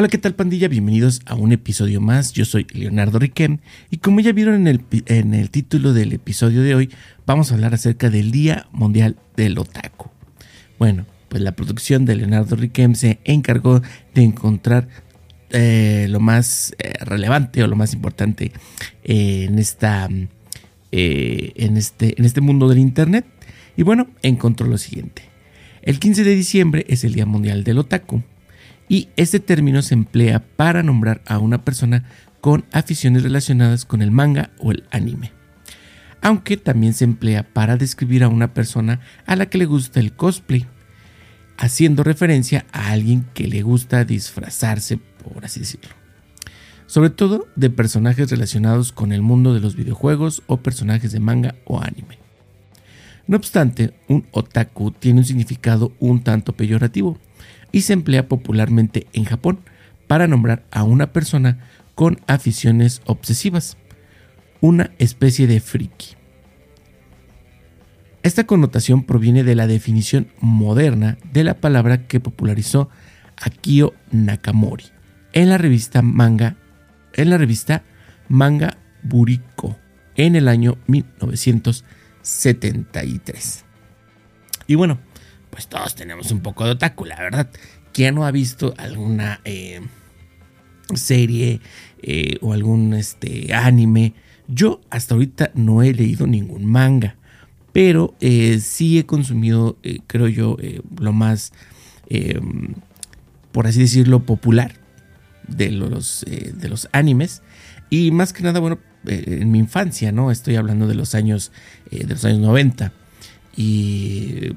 Hola, ¿qué tal pandilla? Bienvenidos a un episodio más. Yo soy Leonardo Riquem y como ya vieron en el, en el título del episodio de hoy, vamos a hablar acerca del Día Mundial del Otaku. Bueno, pues la producción de Leonardo Riquem se encargó de encontrar eh, lo más eh, relevante o lo más importante eh, en, esta, en, este, en este mundo del Internet. Y bueno, encontró lo siguiente. El 15 de diciembre es el Día Mundial del Otaku y este término se emplea para nombrar a una persona con aficiones relacionadas con el manga o el anime. Aunque también se emplea para describir a una persona a la que le gusta el cosplay, haciendo referencia a alguien que le gusta disfrazarse, por así decirlo. Sobre todo de personajes relacionados con el mundo de los videojuegos o personajes de manga o anime. No obstante, un otaku tiene un significado un tanto peyorativo, y se emplea popularmente en Japón para nombrar a una persona con aficiones obsesivas, una especie de friki. Esta connotación proviene de la definición moderna de la palabra que popularizó Akio Nakamori en la revista Manga, en la revista Manga Buriko en el año 1973. Y bueno, pues todos tenemos un poco de otaku, la verdad. ¿Quién no ha visto alguna eh, serie eh, o algún este, anime? Yo hasta ahorita no he leído ningún manga, pero eh, sí he consumido, creo yo, lo más, por así decirlo, popular de los, de los animes. Y más que nada, bueno, en mi infancia, ¿no? Estoy hablando de los años, de los años 90. Y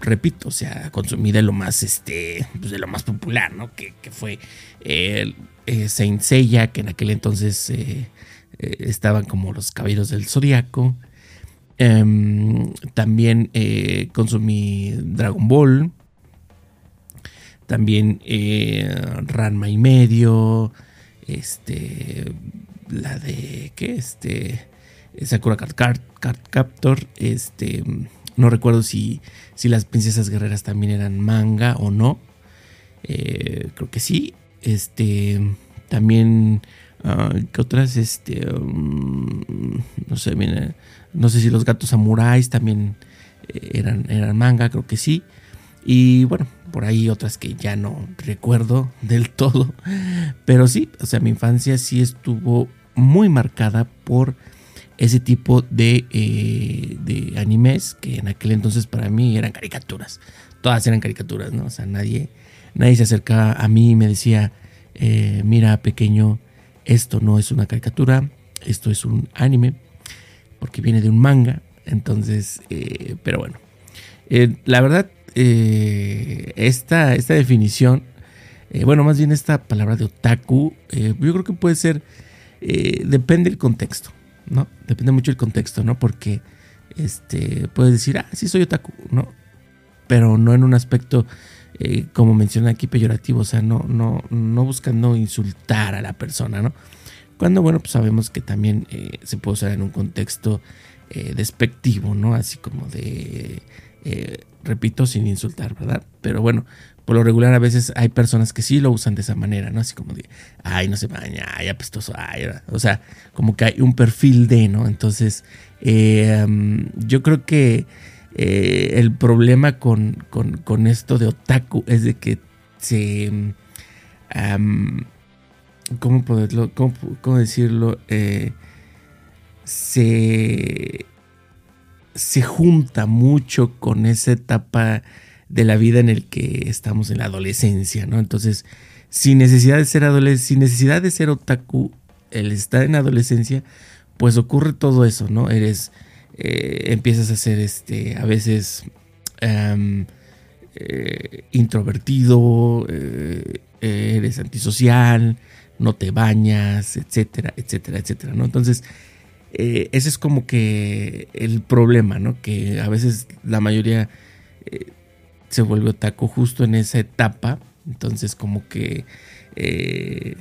repito, o sea, consumí de lo más, este, pues de lo más popular, ¿no? Que, fue eh, Saint Seiya, que en aquel entonces eh, eh, estaban como los caballeros del zodiaco. Em, también consumí Dragon Ball. También Ranma y medio. Este. La de. ¿Qué? Este. Sakura Card, Captor. Este no recuerdo si, si las princesas guerreras también eran manga o no. Eh, creo que sí. Este. También. Uh, ¿Qué otras? Este. Um, no sé, no sé si los gatos samuráis también eh, eran, eran manga, creo que sí. Y bueno, por ahí otras que ya no recuerdo del todo. Pero sí, o sea, mi infancia sí estuvo muy marcada por ese tipo eh, de, animes que en aquel entonces para mí eran caricaturas. Todas eran caricaturas, ¿no? O sea, nadie, nadie se acercaba a mí y me decía, eh, mira pequeño, esto no es una caricatura, esto es un anime, porque viene de un manga. Entonces, eh, pero bueno, la verdad, esta, esta definición, bueno, más bien esta palabra de otaku, yo creo que puede ser, depende del contexto. ¿no? Depende mucho del contexto, ¿no? Porque este, puedes decir, ah, sí soy otaku, ¿no? Pero no en un aspecto, eh, como menciona aquí, peyorativo, o sea, no, no, no buscando insultar a la persona, ¿no? Cuando, bueno, pues sabemos que también eh, se puede usar en un contexto eh, despectivo, ¿no? Así como de, repito, sin insultar, ¿verdad? Pero bueno, por lo regular a veces hay personas que sí lo usan de esa manera, ¿no? Así como de, ay, no se baña, ay, apestoso, ay, o sea, como que hay un perfil de, ¿no? Entonces, eh, yo creo que eh, el problema con, esto de otaku es de que se... ¿Cómo poderlo? Cómo, decirlo? Eh, se, se junta mucho con esa etapa de la vida en el que estamos en la adolescencia, ¿no? Entonces, sin necesidad de ser adolescente, sin necesidad de ser otaku, el estar en adolescencia, pues ocurre todo eso, ¿no? Eres, eh, empiezas a ser, este, a veces em, eh, introvertido, eh, eres antisocial, no te bañas, etcétera, etcétera, etcétera, ¿no? Entonces, ese es como que el problema, ¿no? Que a veces la mayoría se vuelve otaku justo en esa etapa. Entonces como que eh,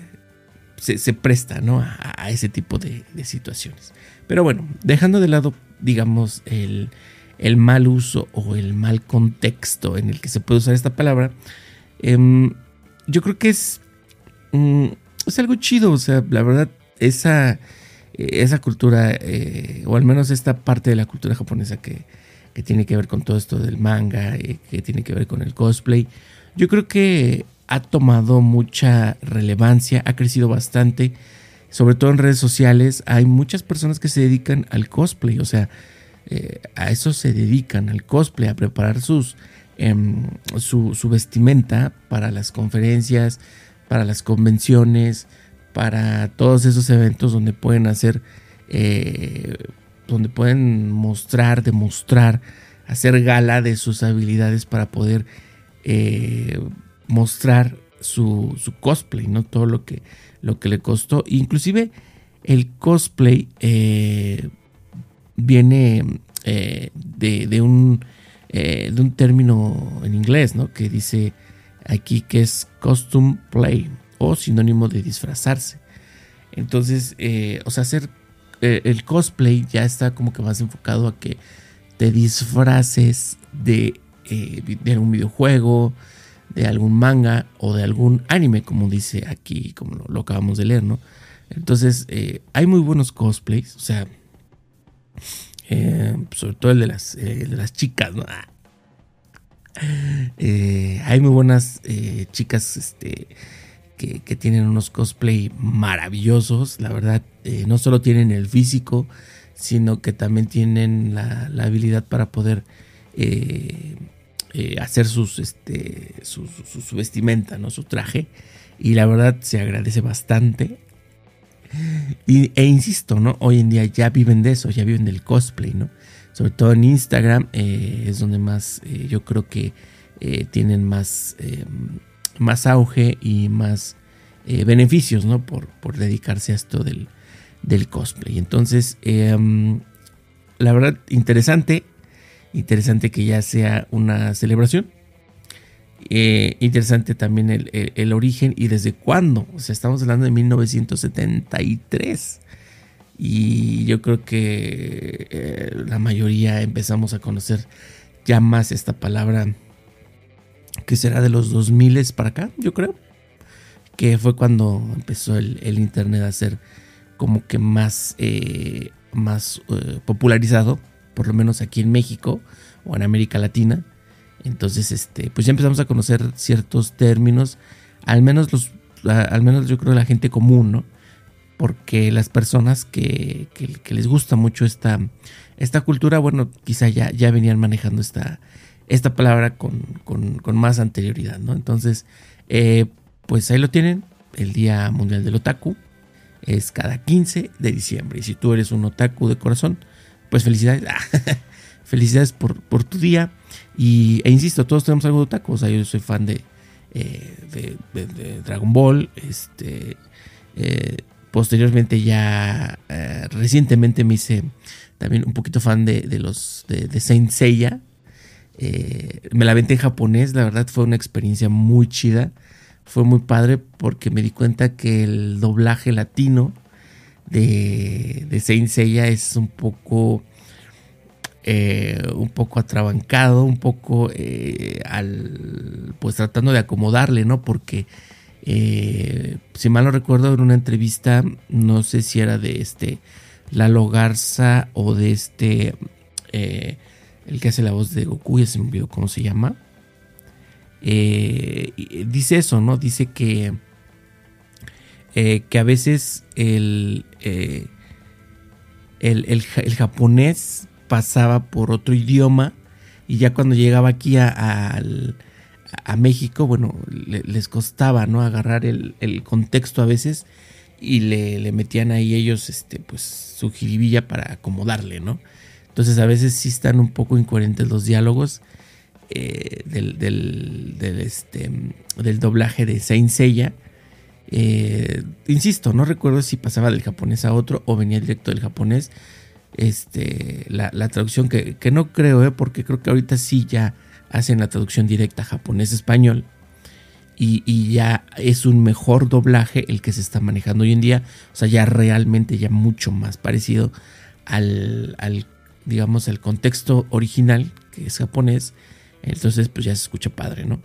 se, presta ¿no? a, ese tipo de, situaciones. Pero bueno, dejando de lado, digamos, el, mal uso o el mal contexto en el que se puede usar esta palabra, em, yo creo que es mm, es algo chido, o sea, la verdad, esa, esa cultura, eh, o al menos esta parte de la cultura japonesa que, que tiene que ver con todo esto del manga, eh, que tiene que ver con el cosplay, yo creo que ha tomado mucha relevancia, ha crecido bastante, sobre todo en redes sociales. Hay muchas personas que se dedican al cosplay, o sea, eh, a eso se dedican, al cosplay, a preparar sus, em, su, vestimenta para las conferencias, para las convenciones, para todos esos eventos donde pueden hacer, eh, donde pueden mostrar, demostrar, hacer gala de sus habilidades para poder eh, mostrar su, cosplay, ¿no? Todo lo que, lo que le costó. Inclusive el cosplay eh, viene eh, de, un, de un término en inglés, ¿no? Que dice aquí que es costume play o sinónimo de disfrazarse. Entonces, o sea, hacer el cosplay ya está como que más enfocado a que te disfraces de eh, de algún videojuego, de algún manga o de algún anime, como dice aquí, como lo, acabamos de leer, ¿no? Entonces, eh, hay muy buenos cosplays, o sea, eh, sobre todo el de las, de las chicas, ¿no? hay muy buenas chicas este, que, tienen unos cosplay maravillosos, la verdad, no solo tienen el físico, sino que también tienen la, la habilidad para poder eh, hacer sus, este, su, vestimenta, ¿no? su traje. Y la verdad se agradece bastante. e insisto, ¿no? Hoy en día ya viven de eso, ya viven del cosplay, ¿no? Sobre todo en Instagram eh, es donde más eh, yo creo que tienen más, más auge y más beneficios, ¿no? Por, por, dedicarse a esto del, del cosplay. Entonces, em, la verdad, interesante. Interesante que ya sea una celebración. Eh, interesante también el, origen y desde cuándo. O sea, estamos hablando de 1973. Y yo creo que eh, la mayoría empezamos a conocer ya más esta palabra que será de los 2000 para acá, yo creo. Que fue cuando empezó el, internet a ser como que más, eh, más popularizado por lo menos aquí en México o en América Latina. Entonces, este, pues ya empezamos a conocer ciertos términos, al menos los, al menos yo creo la gente común, ¿no? Porque las personas que, les gusta mucho esta, esta cultura, bueno, quizá ya, ya venían manejando esta, esta palabra con, más anterioridad, ¿no? Entonces, eh, pues ahí lo tienen, el Día Mundial del Otaku es cada 15 de diciembre. Y si tú eres un otaku de corazón, pues felicidades. felicidades por, tu día. Y, e insisto, todos tenemos algo de otaku. O sea, yo soy fan de, eh, de, Dragon Ball. Este, eh, posteriormente ya, eh, recientemente me hice también un poquito fan de, los de, Saint Seiya. me la aventé en japonés, la verdad fue una experiencia muy chida. Fue muy padre porque me di cuenta que el doblaje latino de, de Seiya es un poco eh, un poco atrabancado, un poco eh, al pues tratando de acomodarle, ¿no? Porque eh, si mal no recuerdo en una entrevista, no sé si era de este Lalo Garza o de este el que hace la voz de Goku, ya se me olvidó cómo se llama. dice eso, ¿no? Dice que eh, que a veces el, eh, el, japonés pasaba por otro idioma y ya cuando llegaba aquí a, México, bueno, les costaba, ¿no? Agarrar el, contexto a veces y le, metían ahí ellos, este, pues, su jiribilla para acomodarle, ¿no? Entonces a veces sí están un poco incoherentes los diálogos eh, del, del, este, del doblaje de Saint Seiya eh, insisto, no recuerdo si pasaba del japonés a otro o venía directo del japonés. Este, la, traducción que, no creo, eh, porque creo que ahorita sí ya hacen la traducción directa japonés-español. Y, ya es un mejor doblaje el que se está manejando hoy en día. O sea, ya realmente ya mucho más parecido al, digamos, al contexto original, que es japonés. Entonces, pues ya se escucha padre, ¿no?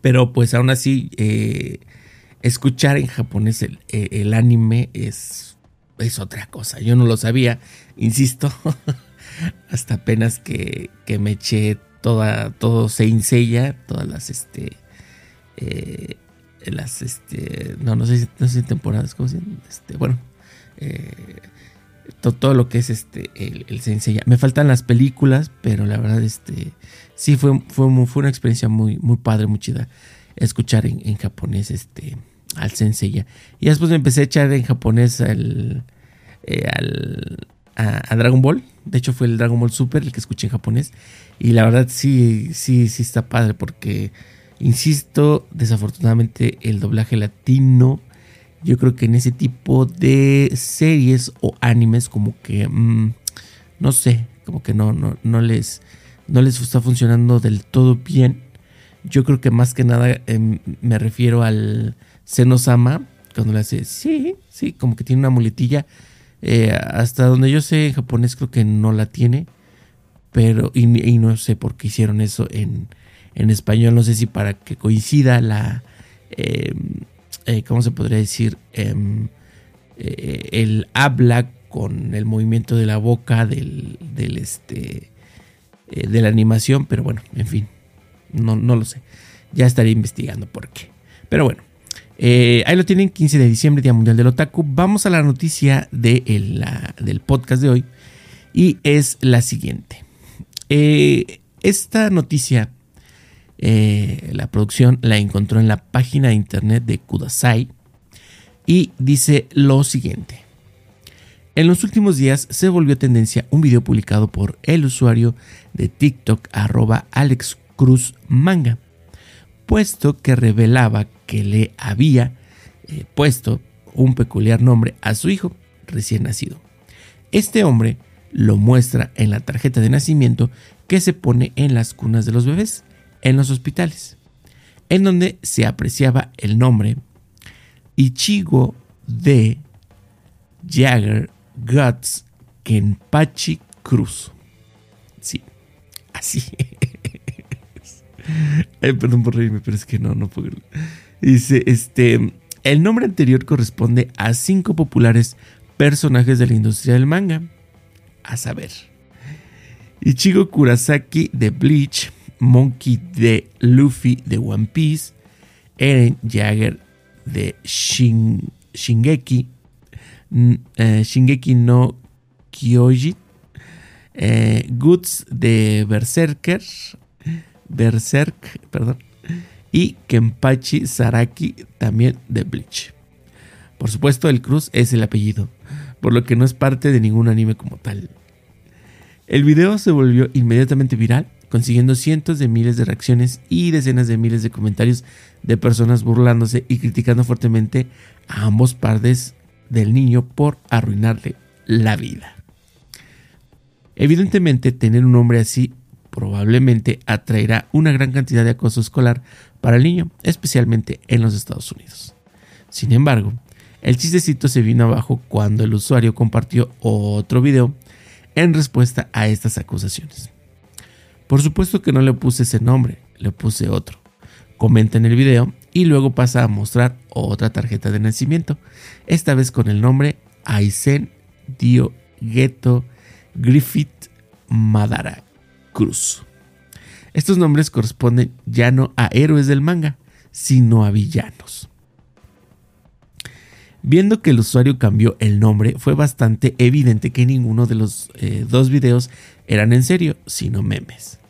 Pero pues aún así, eh, escuchar en japonés el, anime es, es otra cosa. Yo no lo sabía, insisto, hasta apenas que, que me eché toda, todo se insella, todas las, este, eh, las, este, no, no sé, no sé temporadas, ¿cómo se Este, bueno, eh, todo, lo que es este, el, el Me faltan las películas, pero la verdad, este, sí fue, fue, fue una experiencia muy, muy padre, muy chida escuchar en, japonés, este, al Senseiya. Y después me empecé a echar en japonés al, eh, al a, Dragon Ball. De hecho, fue el Dragon Ball Super el que escuché en japonés. Y la verdad, sí, sí, sí está padre porque, insisto, desafortunadamente el doblaje latino yo creo que en ese tipo de series o animes como que mm, no sé, como que no, no, no les no les está funcionando del todo bien. Yo creo que más que nada em, me refiero al Senosama cuando le hace sí, sí, como que tiene una muletilla. Eh, hasta donde yo sé en japonés creo que no la tiene, pero y, no sé por qué hicieron eso en, en español. No sé si para que coincida la em, eh, ¿cómo se podría decir? Em, eh, el habla con el movimiento de la boca del, este, eh, de la animación, pero bueno, en fin, no, no lo sé. Ya estaré investigando por qué. Pero bueno, ahí lo tienen, 15 de diciembre, Día Mundial del Otaku. Vamos a la noticia de del podcast de hoy y es la siguiente. esta noticia eh, la producción la encontró en la página de internet de Kudasai y dice lo siguiente. En los últimos días se volvió tendencia un video publicado por el usuario de TikTok arroba Alex Cruz Manga, puesto que revelaba que le había eh, puesto un peculiar nombre a su hijo recién nacido. Este hombre lo muestra en la tarjeta de nacimiento que se pone en las cunas de los bebés en los hospitales, en donde se apreciaba el nombre Ichigo de Jagger Guts Kenpachi Cruz. Sí, así perdón por reírme, pero es que no, no puedo. Dice, este, el nombre anterior corresponde a cinco populares personajes de la industria del manga. A saber, Ichigo Kurasaki de Bleach, Monkey de Luffy de One Piece, Eren Jagger de Shingeki, eh, Shingeki no Kyoji, eh, Guts de Berserker, Berserk, perdón, y Kenpachi Saraki también de Bleach. Por supuesto, el Cruz es el apellido, por lo que no es parte de ningún anime como tal. El video se volvió inmediatamente viral consiguiendo cientos de miles de reacciones y decenas de miles de comentarios de personas burlándose y criticando fuertemente a ambos padres del niño por arruinarle la vida. Evidentemente, tener un hombre así probablemente atraerá una gran cantidad de acoso escolar para el niño, especialmente en los Estados Unidos. Sin embargo, el chistecito se vino abajo cuando el usuario compartió otro video en respuesta a estas acusaciones. Por supuesto que no le puse ese nombre, le puse otro. Comenta en el video y luego pasa a mostrar otra tarjeta de nacimiento, esta vez con el nombre Aizen Dio Ghetto Griffith Madara Cruz. Estos nombres corresponden ya no a héroes del manga, sino a villanos. Viendo que el usuario cambió el nombre, fue bastante evidente que ninguno de los eh, dos videos eran en serio, sino memes.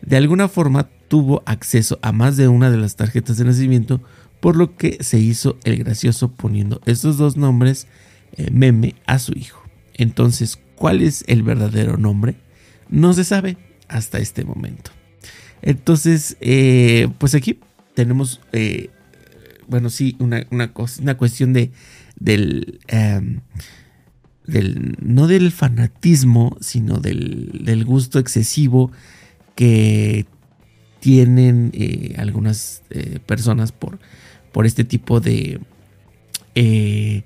De alguna forma tuvo acceso a más de una de las tarjetas de nacimiento, por lo que se hizo el gracioso poniendo estos dos nombres eh, meme a su hijo. Entonces, ¿cuál es el verdadero nombre? No se sabe hasta este momento. Entonces, eh, pues aquí tenemos, bueno, sí, una, una, una cuestión de, del, em, del, no del fanatismo, sino del, gusto excesivo que tienen eh, algunas eh, personas por, por este tipo de, eh,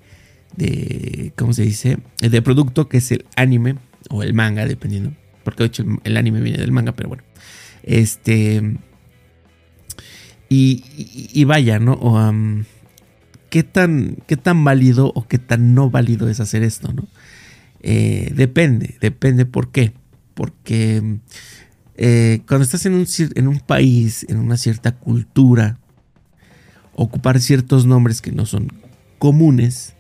de, ¿cómo se dice? De producto que es el anime o el manga, dependiendo. Porque de hecho el, anime viene del manga, pero bueno. Este... Y, vaya, ¿no? qué tan, qué tan válido o qué tan no válido es hacer esto, ¿no? Eh, depende, depende por qué. Porque eh, cuando estás en un, en un país, en una cierta cultura, ocupar ciertos nombres que no son comunes,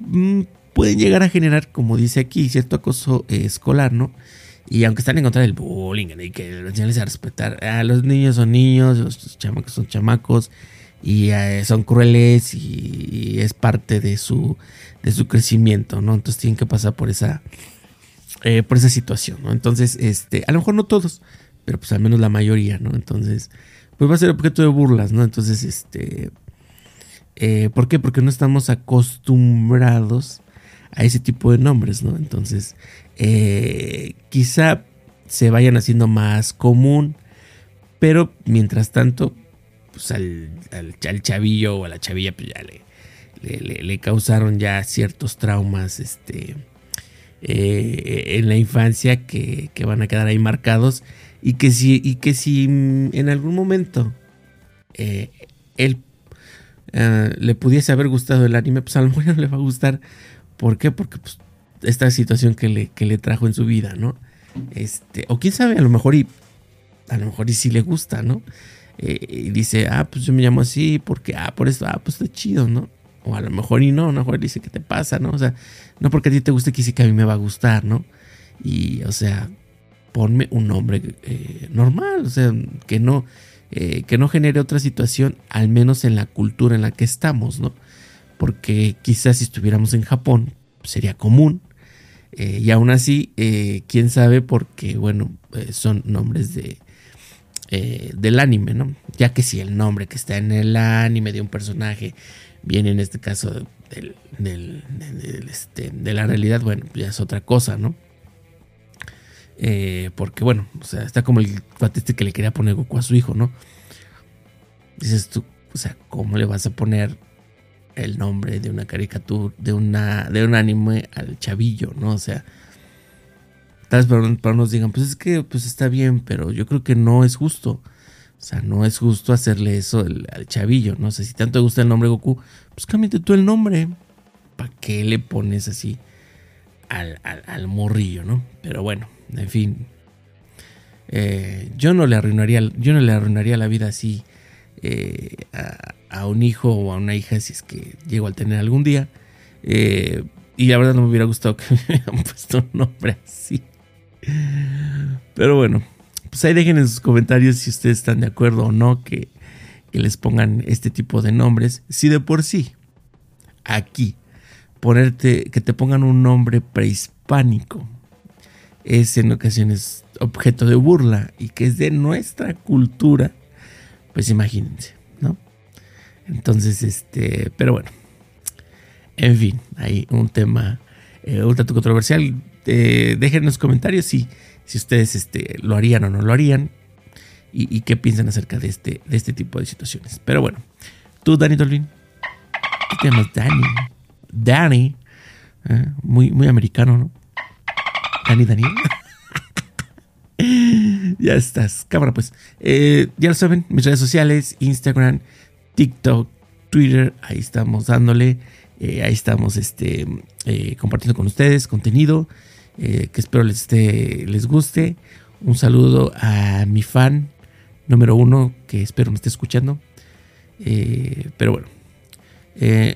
mm, pueden llegar a generar, como dice aquí, cierto acoso eh, escolar, ¿no? Y aunque están en contra del bullying y que enseñarles a respetar, los niños son niños, los chamacos son chamacos y eh, son crueles y, es parte de su, de su crecimiento, ¿no? Entonces tienen que pasar por esa, eh, por esa situación, ¿no? Entonces, este, a lo mejor no todos, pero pues al menos la mayoría, ¿no? Entonces, pues va a ser objeto de burlas, ¿no? Entonces, este, eh, ¿por qué? Porque no estamos acostumbrados a ese tipo de nombres, ¿no? Entonces, eh, quizá se vayan haciendo más común, pero mientras tanto, pues al, al, chavillo o a la chavilla, pues ya le, le, causaron ya ciertos traumas este, eh, en la infancia que, van a quedar ahí marcados y que si, y que si en algún momento eh, él le pudiese haber gustado el anime, pues a lo mejor no le va a gustar. ¿Por qué? Porque pues, esta situación que le, que le trajo en su vida, ¿no? Este, o quién sabe, a lo mejor y a lo mejor y sí le gusta, ¿no? Eh, y dice, ah, pues yo me llamo así porque, ah, por eso, ah, pues está chido, ¿no? O a lo mejor y no, a lo mejor dice, ¿qué te pasa, no? O sea, no porque a ti te guste, que sí que a mí me va a gustar, ¿no? Y, o sea, ponme un nombre eh, normal, o sea, que no, eh, que no genere otra situación, al menos en la cultura en la que estamos, ¿no? Porque quizás si estuviéramos en Japón, sería común, eh, y aún así, eh, quién sabe, porque, bueno, eh, son nombres de, del anime, ¿no? Ya que si el nombre que está en el anime de un personaje viene en este caso del, este, de la realidad, bueno, ya es otra cosa, ¿no? porque, bueno, o sea, está como el cuate este que le quería poner Goku a su hijo, ¿no? Dices tú, o sea, ¿cómo le vas a poner el nombre de una caricatura, de, una, de un anime al chavillo, ¿no? O sea, tal vez para, nos digan, pues es que pues está bien, pero yo creo que no es justo. O sea, no es justo hacerle eso al chavillo, ¿no? sé si tanto te gusta el nombre Goku, pues cámbiate tú el nombre. ¿Para qué le pones así al, al, morrillo, no? Pero bueno, en fin. Eh, yo no le arruinaría, yo no le arruinaría la vida así eh, a, un hijo o a una hija si es que llego a tener algún día. Eh, y la verdad no me hubiera gustado que me hubieran puesto un nombre así. Pero bueno, pues ahí dejen en sus comentarios si ustedes están de acuerdo o no que, que les pongan este tipo de nombres. Si de por sí, aquí, ponerte, que te pongan un nombre prehispánico es en ocasiones objeto de burla y que es de nuestra cultura pues imagínense, ¿no? Entonces, este, pero bueno, en fin, hay un tema eh, un tanto controversial. Eh, dejen en los comentarios si, si ustedes este, lo harían o no lo harían y, qué piensan acerca de este, de este tipo de situaciones. Pero bueno, tú, Dani Dolvin, ¿qué te llamas Dani? Dani, ¿eh? muy, muy americano, ¿no? Dani, Daniel. ya estás. Cámara, pues. Eh, ya lo saben, mis redes sociales, Instagram, TikTok, Twitter, ahí estamos dándole. Eh, ahí estamos este, eh, compartiendo con ustedes contenido que espero les, esté, les guste. Un saludo a mi fan número uno que espero me esté escuchando. pero bueno,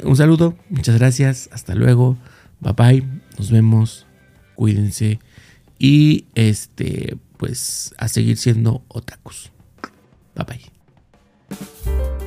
un saludo, muchas gracias, hasta luego, bye bye, nos vemos, cuídense y este pues a seguir siendo otakus. Bye bye.